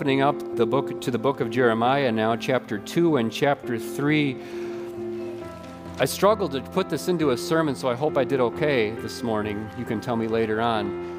Opening up the book to the book of Jeremiah now, chapter 2 and chapter 3. I struggled to put this into a sermon, so I hope I did okay this morning. You can tell me later on.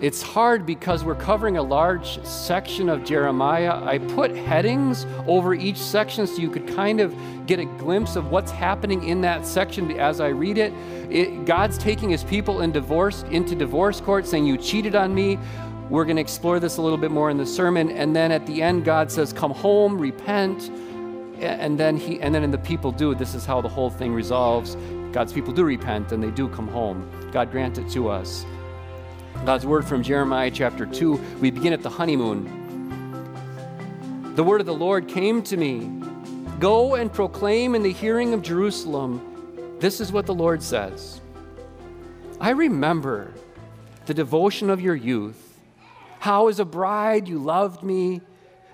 It's hard because we're covering a large section of Jeremiah. I put headings over each section so you could kind of get a glimpse of what's happening in that section as I read it. it God's taking his people in divorce into divorce court saying you cheated on me. We're going to explore this a little bit more in the sermon and then at the end God says come home, repent. And then he and then in the people do. This is how the whole thing resolves. God's people do repent and they do come home. God grant it to us. God's word from Jeremiah chapter 2. We begin at the honeymoon. The word of the Lord came to me Go and proclaim in the hearing of Jerusalem. This is what the Lord says I remember the devotion of your youth, how as a bride you loved me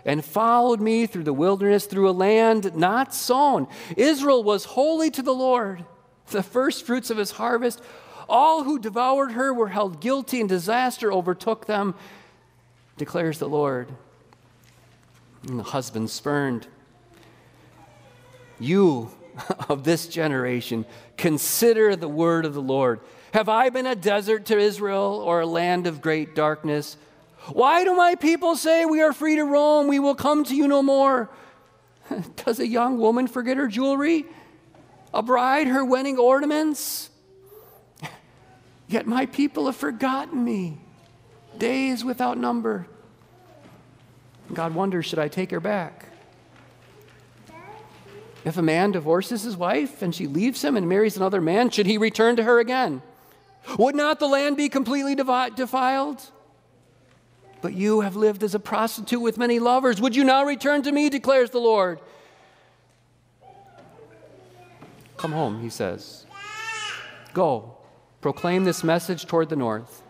and followed me through the wilderness, through a land not sown. Israel was holy to the Lord, the first fruits of his harvest all who devoured her were held guilty, and disaster overtook them, declares the Lord. And the husband spurned. You of this generation, consider the word of the Lord. Have I been a desert to Israel or a land of great darkness? Why do my people say, We are free to roam, we will come to you no more? Does a young woman forget her jewelry? A bride her wedding ornaments? Yet my people have forgotten me, days without number. God wonders, should I take her back? If a man divorces his wife and she leaves him and marries another man, should he return to her again? Would not the land be completely defiled? But you have lived as a prostitute with many lovers. Would you now return to me, declares the Lord? Come home, he says. Go, Proclaim this message toward the north.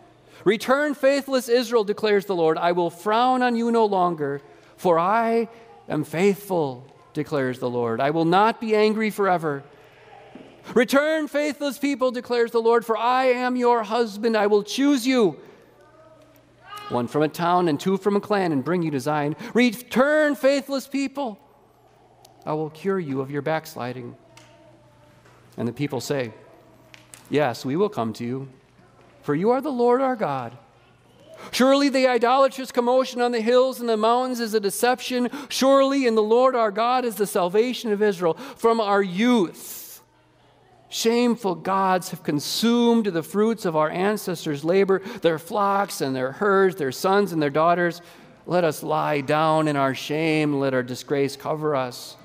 Return, faithless Israel, declares the Lord. I will frown on you no longer, for I am faithful, declares the Lord. I will not be angry forever. Return, faithless people, declares the Lord, for I am your husband. I will choose you, one from a town and two from a clan, and bring you to Zion. Return, faithless people. I will cure you of your backsliding. And the people say, Yes, we will come to you, for you are the Lord our God. Surely the idolatrous commotion on the hills and the mountains is a deception. Surely in the Lord our God is the salvation of Israel. From our youth, shameful gods have consumed the fruits of our ancestors' labor, their flocks and their herds, their sons and their daughters. Let us lie down in our shame, let our disgrace cover us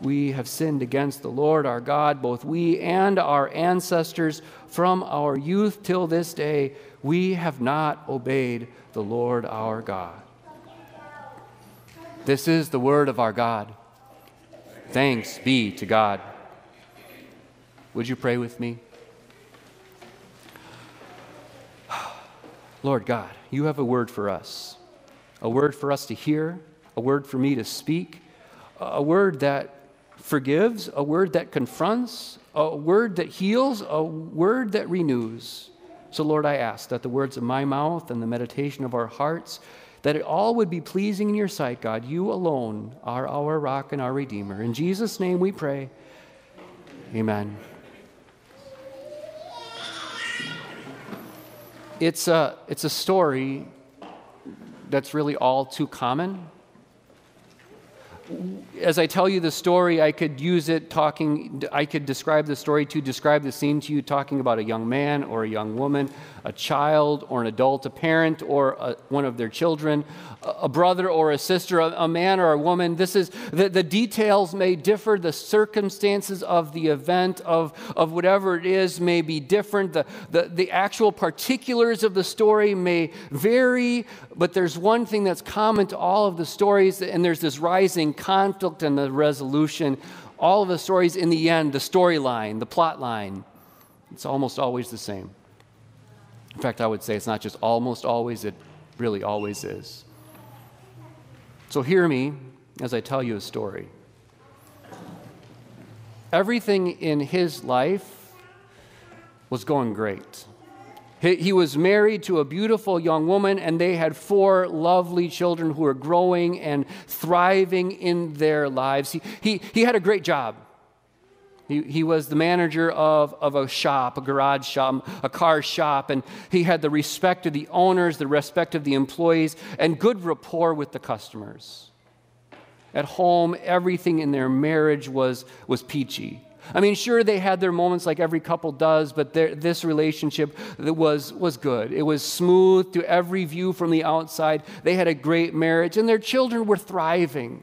we have sinned against the Lord our God, both we and our ancestors from our youth till this day. We have not obeyed the Lord our God. This is the word of our God. Thanks be to God. Would you pray with me? Lord God, you have a word for us, a word for us to hear, a word for me to speak, a word that forgives, a word that confronts, a word that heals, a word that renews. So, Lord, I ask that the words of my mouth and the meditation of our hearts, that it all would be pleasing in your sight, God. You alone are our rock and our redeemer. In Jesus' name we pray. Amen. It's a, it's a story that's really all too common. As I tell you the story, I could use it talking, I could describe the story to describe the scene to you, talking about a young man or a young woman, a child or an adult, a parent or a, one of their children, a brother or a sister, a, a man or a woman. This is, the, the details may differ, the circumstances of the event, of, of whatever it is, may be different. The, the, the actual particulars of the story may vary, but there's one thing that's common to all of the stories, and there's this rising conflict and the resolution. All of the stories, in the end, the storyline, the plot line, it's almost always the same. In fact, I would say it's not just almost always, it really always is. So hear me as I tell you a story. Everything in his life was going great. He, he was married to a beautiful young woman, and they had four lovely children who were growing and thriving in their lives. He, he, he had a great job. He, he was the manager of, of a shop, a garage shop, a car shop, and he had the respect of the owners, the respect of the employees, and good rapport with the customers. At home, everything in their marriage was, was peachy. I mean, sure, they had their moments like every couple does, but this relationship was, was good. It was smooth to every view from the outside. They had a great marriage, and their children were thriving.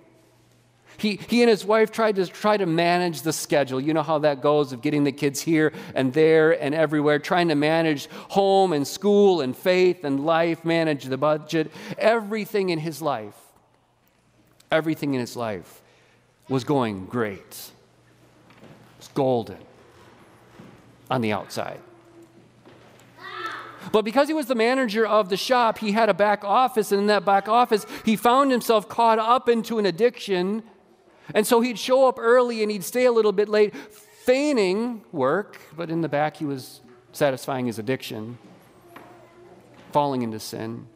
He, he and his wife tried to try to manage the schedule. You know how that goes of getting the kids here and there and everywhere, trying to manage home and school and faith and life, manage the budget, everything in his life. Everything in his life was going great. It's golden on the outside. But because he was the manager of the shop, he had a back office, and in that back office, he found himself caught up into an addiction and so he'd show up early and he'd stay a little bit late, feigning work, but in the back he was satisfying his addiction, falling into sin.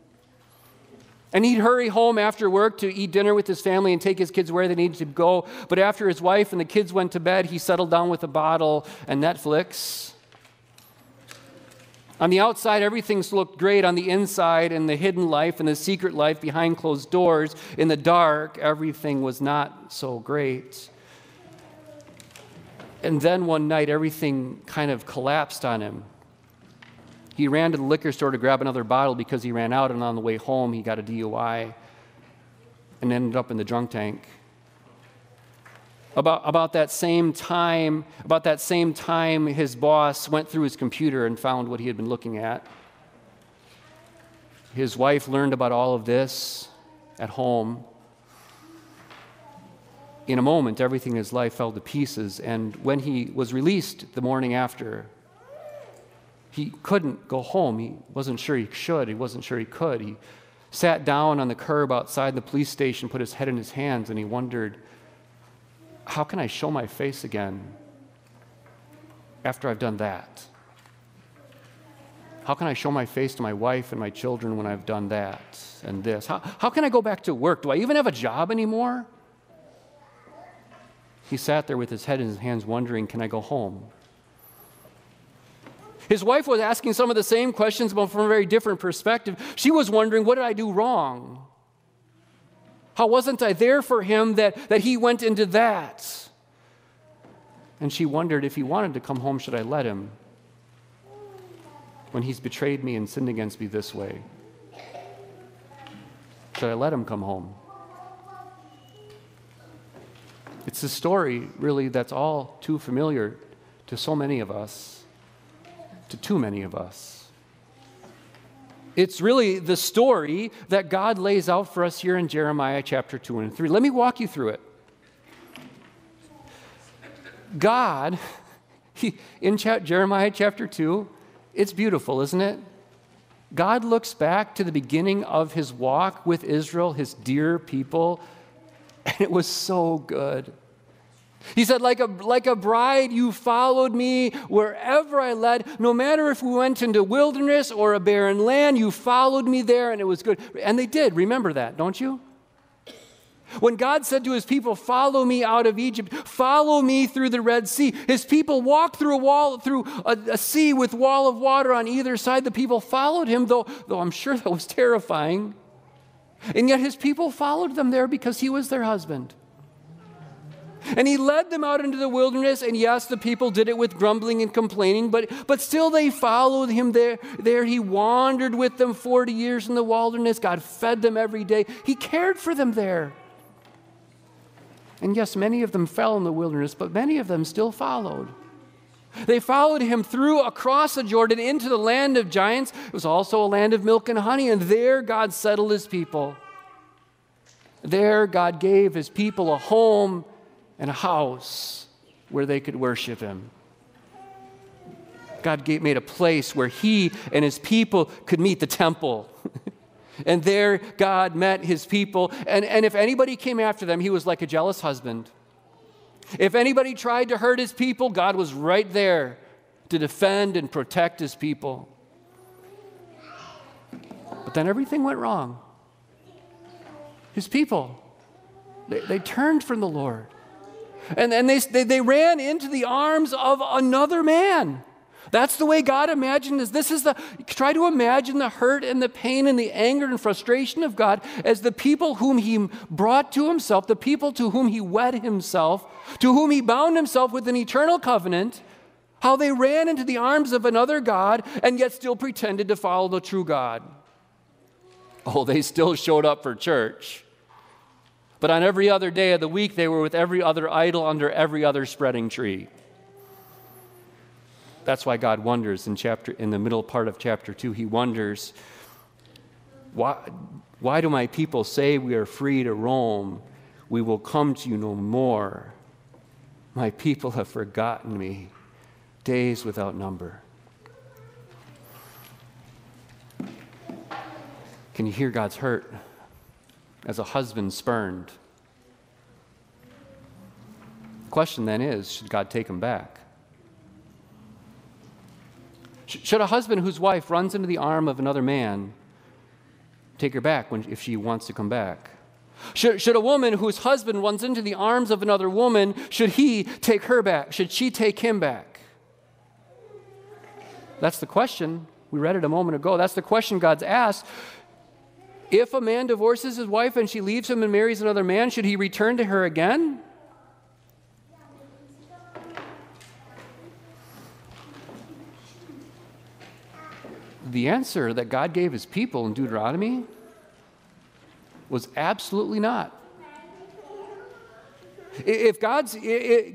And he'd hurry home after work to eat dinner with his family and take his kids where they needed to go. But after his wife and the kids went to bed, he settled down with a bottle and Netflix. On the outside, everything looked great. On the inside, in the hidden life and the secret life behind closed doors, in the dark, everything was not so great. And then one night, everything kind of collapsed on him. He ran to the liquor store to grab another bottle because he ran out, and on the way home, he got a DUI and ended up in the drunk tank about, about that same time about that same time his boss went through his computer and found what he had been looking at. His wife learned about all of this at home. In a moment everything in his life fell to pieces and when he was released the morning after he couldn't go home. He wasn't sure he should he wasn't sure he could. He sat down on the curb outside the police station put his head in his hands and he wondered how can I show my face again after I've done that? How can I show my face to my wife and my children when I've done that and this? How, how can I go back to work? Do I even have a job anymore? He sat there with his head in his hands, wondering, Can I go home? His wife was asking some of the same questions, but from a very different perspective. She was wondering, What did I do wrong? How wasn't I there for him that, that he went into that? And she wondered if he wanted to come home, should I let him? When he's betrayed me and sinned against me this way, should I let him come home? It's a story, really, that's all too familiar to so many of us, to too many of us. It's really the story that God lays out for us here in Jeremiah chapter 2 and 3. Let me walk you through it. God, he, in cha- Jeremiah chapter 2, it's beautiful, isn't it? God looks back to the beginning of his walk with Israel, his dear people, and it was so good. He said, like a, like a bride, you followed me wherever I led. No matter if we went into wilderness or a barren land, you followed me there, and it was good. And they did. Remember that, don't you? When God said to his people, Follow me out of Egypt, follow me through the Red Sea, his people walked through a wall, through a, a, sea with wall of water on either side. The people followed him, though, though I'm sure that was terrifying. And yet his people followed them there because he was their husband. And he led them out into the wilderness, and yes, the people did it with grumbling and complaining, but, but still they followed him there. There he wandered with them 40 years in the wilderness. God fed them every day. He cared for them there. And yes, many of them fell in the wilderness, but many of them still followed. They followed him through across the Jordan into the land of giants. It was also a land of milk and honey, and there God settled his people. There God gave his people a home and a house where they could worship him. God made a place where he and his people could meet the temple. and there God met his people. And, and if anybody came after them, he was like a jealous husband. If anybody tried to hurt his people, God was right there to defend and protect his people. But then everything went wrong. His people, they, they turned from the Lord. And, and they, they, they ran into the arms of another man. That's the way God imagined this. This is the, try to imagine the hurt and the pain and the anger and frustration of God as the people whom He brought to Himself, the people to whom He wed Himself, to whom He bound Himself with an eternal covenant, how they ran into the arms of another God and yet still pretended to follow the true God. Oh, they still showed up for church. But on every other day of the week, they were with every other idol under every other spreading tree. That's why God wonders in, chapter, in the middle part of chapter 2. He wonders, why, why do my people say we are free to roam? We will come to you no more. My people have forgotten me, days without number. Can you hear God's hurt as a husband spurned? The question then is should God take him back? Should a husband whose wife runs into the arm of another man take her back when, if she wants to come back? Should, should a woman whose husband runs into the arms of another woman, should he take her back? Should she take him back? That's the question. We read it a moment ago. That's the question God's asked. If a man divorces his wife and she leaves him and marries another man, should he return to her again? The answer that God gave his people in Deuteronomy was absolutely not. If God's,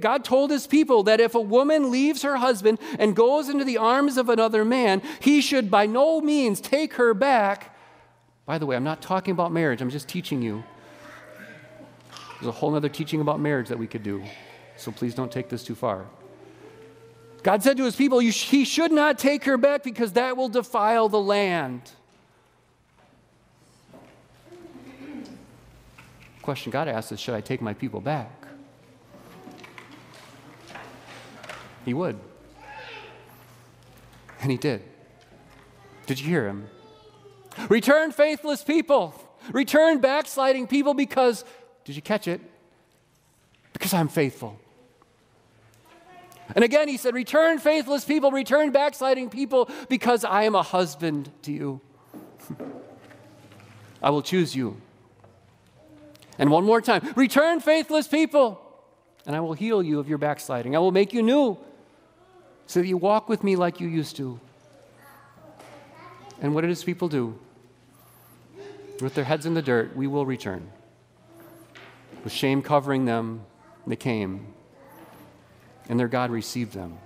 God told his people that if a woman leaves her husband and goes into the arms of another man, he should by no means take her back by the way, I'm not talking about marriage, I'm just teaching you. There's a whole other teaching about marriage that we could do. So please don't take this too far. God said to his people, He should not take her back because that will defile the land. question God asked is Should I take my people back? He would. And he did. Did you hear him? Return faithless people. Return backsliding people because, did you catch it? Because I'm faithful. And again, he said, Return faithless people, return backsliding people because I am a husband to you. I will choose you. And one more time, return faithless people, and I will heal you of your backsliding. I will make you new so that you walk with me like you used to. And what did his people do? With their heads in the dirt, we will return. With shame covering them, they came, and their God received them.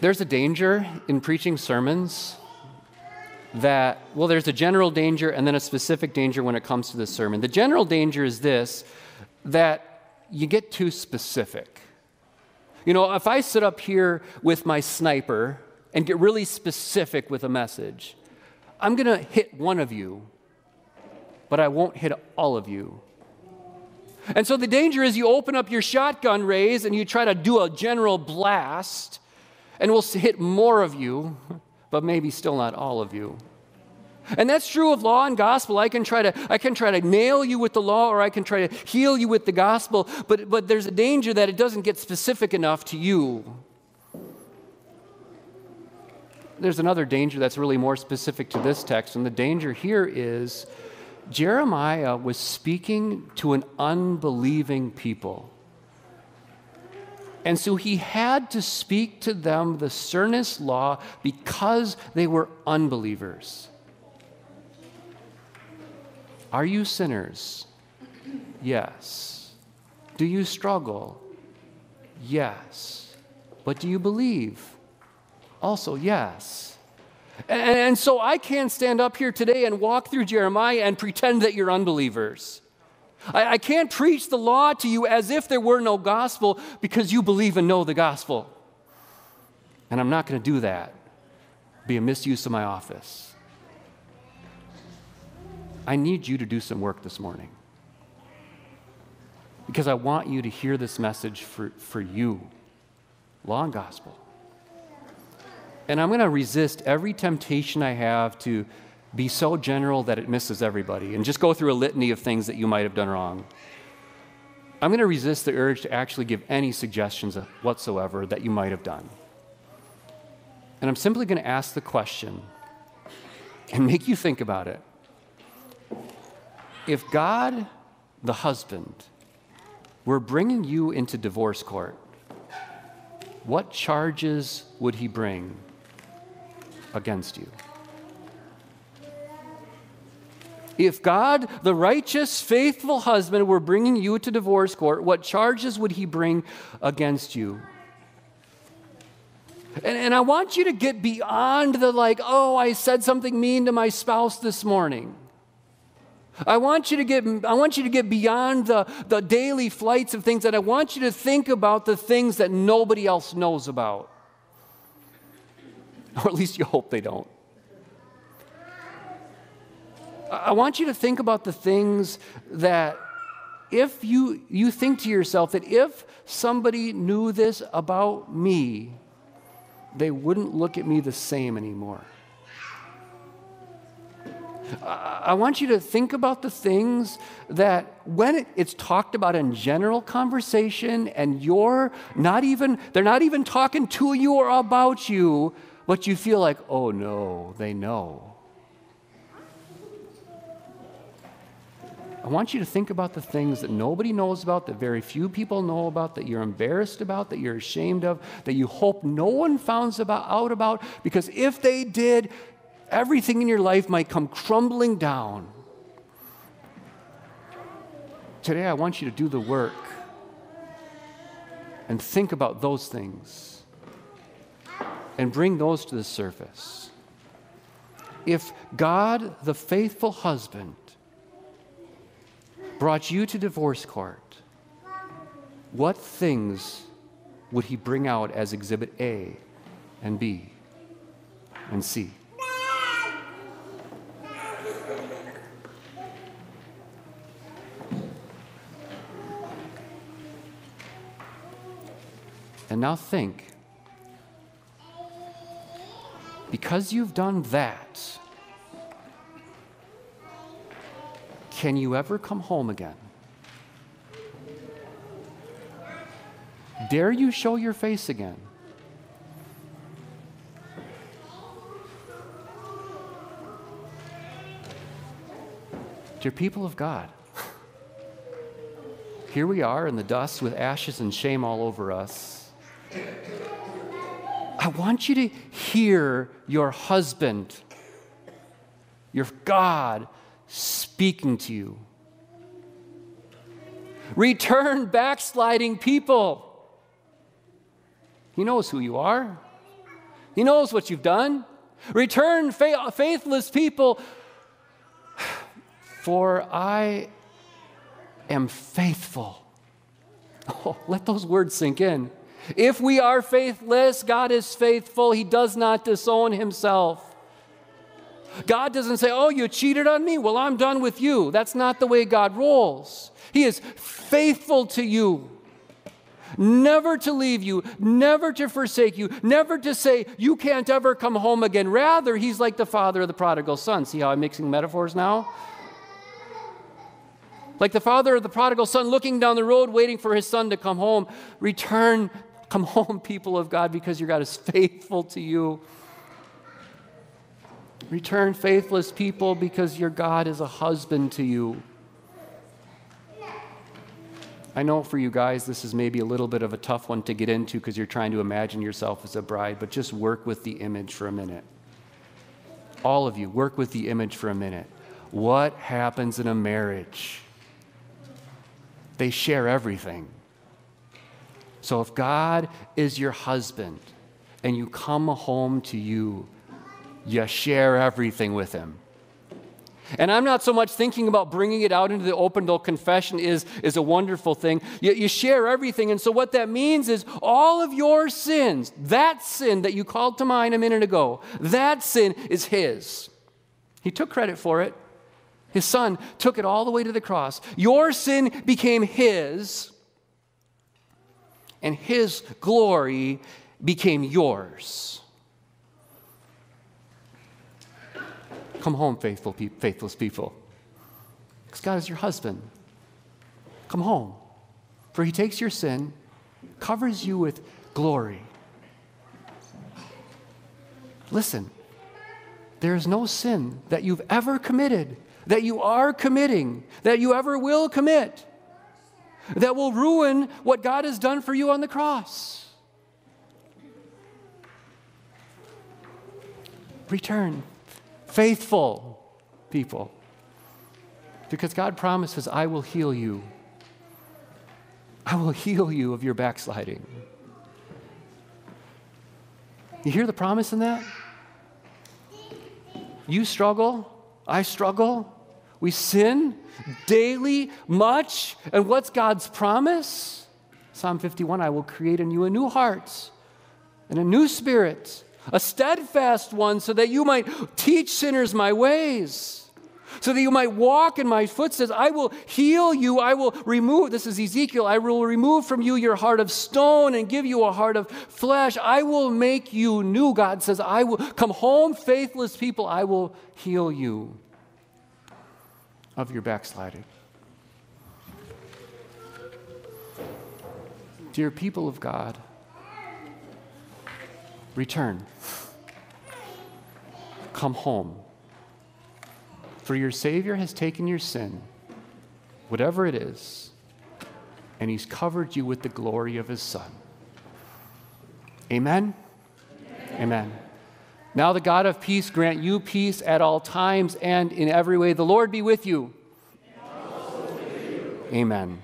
There's a danger in preaching sermons that, well, there's a general danger and then a specific danger when it comes to the sermon. The general danger is this that you get too specific. You know, if I sit up here with my sniper and get really specific with a message, I'm going to hit one of you, but I won't hit all of you. And so the danger is you open up your shotgun rays and you try to do a general blast, and we'll hit more of you, but maybe still not all of you. And that's true of law and gospel. I can try to, I can try to nail you with the law or I can try to heal you with the gospel, but, but there's a danger that it doesn't get specific enough to you. There's another danger that's really more specific to this text, and the danger here is Jeremiah was speaking to an unbelieving people. And so he had to speak to them the sternest law because they were unbelievers. Are you sinners? Yes. Do you struggle? Yes. But do you believe? Also, yes. And, so I can't stand up here today and walk through Jeremiah and pretend that you're unbelievers. I, I can't preach the law to you as if there were no gospel because you believe and know the gospel. And I'm not going to do that. Be a misuse of my office. I need you to do some work this morning. Because I want you to hear this message for, for you law and gospel. And I'm going to resist every temptation I have to be so general that it misses everybody and just go through a litany of things that you might have done wrong. I'm going to resist the urge to actually give any suggestions whatsoever that you might have done. And I'm simply going to ask the question and make you think about it. If God, the husband, were bringing you into divorce court, what charges would he bring against you? If God, the righteous, faithful husband, were bringing you to divorce court, what charges would he bring against you? And, and I want you to get beyond the like, oh, I said something mean to my spouse this morning. I want you to get, I want you to get beyond the, the daily flights of things, and I want you to think about the things that nobody else knows about. Or at least you hope they don't. I want you to think about the things that if you, you think to yourself that if somebody knew this about me, they wouldn't look at me the same anymore. I want you to think about the things that when it's talked about in general conversation and you're not even, they're not even talking to you or about you, but you feel like, oh no, they know. I want you to think about the things that nobody knows about, that very few people know about, that you're embarrassed about, that you're ashamed of, that you hope no one finds about, out about, because if they did, everything in your life might come crumbling down. Today, I want you to do the work and think about those things and bring those to the surface. If God, the faithful husband, brought you to divorce court, what things would he bring out as exhibit A and B and C? Now think because you've done that, can you ever come home again? Dare you show your face again? Dear people of God, here we are in the dust with ashes and shame all over us. I want you to hear your husband, your God, speaking to you. Return backsliding people. He knows who you are, He knows what you've done. Return fa- faithless people, for I am faithful. Oh, let those words sink in. If we are faithless, God is faithful. He does not disown himself. God doesn't say, Oh, you cheated on me? Well, I'm done with you. That's not the way God rolls. He is faithful to you. Never to leave you, never to forsake you, never to say, You can't ever come home again. Rather, He's like the father of the prodigal son. See how I'm mixing metaphors now? Like the father of the prodigal son looking down the road, waiting for his son to come home. Return Come home, people of God, because your God is faithful to you. Return faithless people because your God is a husband to you. I know for you guys, this is maybe a little bit of a tough one to get into because you're trying to imagine yourself as a bride, but just work with the image for a minute. All of you, work with the image for a minute. What happens in a marriage? They share everything. So if God is your husband and you come home to you, you share everything with him. And I'm not so much thinking about bringing it out into the open, though confession is, is a wonderful thing. You, you share everything. And so, what that means is all of your sins, that sin that you called to mind a minute ago, that sin is His. He took credit for it. His Son took it all the way to the cross. Your sin became His and his glory became yours. Come home, faithful pe- faithless people. Because God is your husband. Come home. For he takes your sin, covers you with glory. Listen, there is no sin that you've ever committed, that you are committing, that you ever will commit that will ruin what God has done for you on the cross. Return, faithful people, because God promises, I will heal you. I will heal you of your backsliding. You hear the promise in that? You struggle, I struggle, we sin daily, much. And what's God's promise? Psalm 51 I will create in you a new heart and a new spirit, a steadfast one, so that you might teach sinners my ways so that you might walk in my footsteps. I will heal you. I will remove, this is Ezekiel, I will remove from you your heart of stone and give you a heart of flesh. I will make you new. God says, I will come home, faithless people. I will heal you of your backsliding. Dear people of God, return. Come home. For your Savior has taken your sin, whatever it is, and He's covered you with the glory of His Son. Amen? Amen. Amen. Now, the God of peace grant you peace at all times and in every way. The Lord be with you. With you. Amen.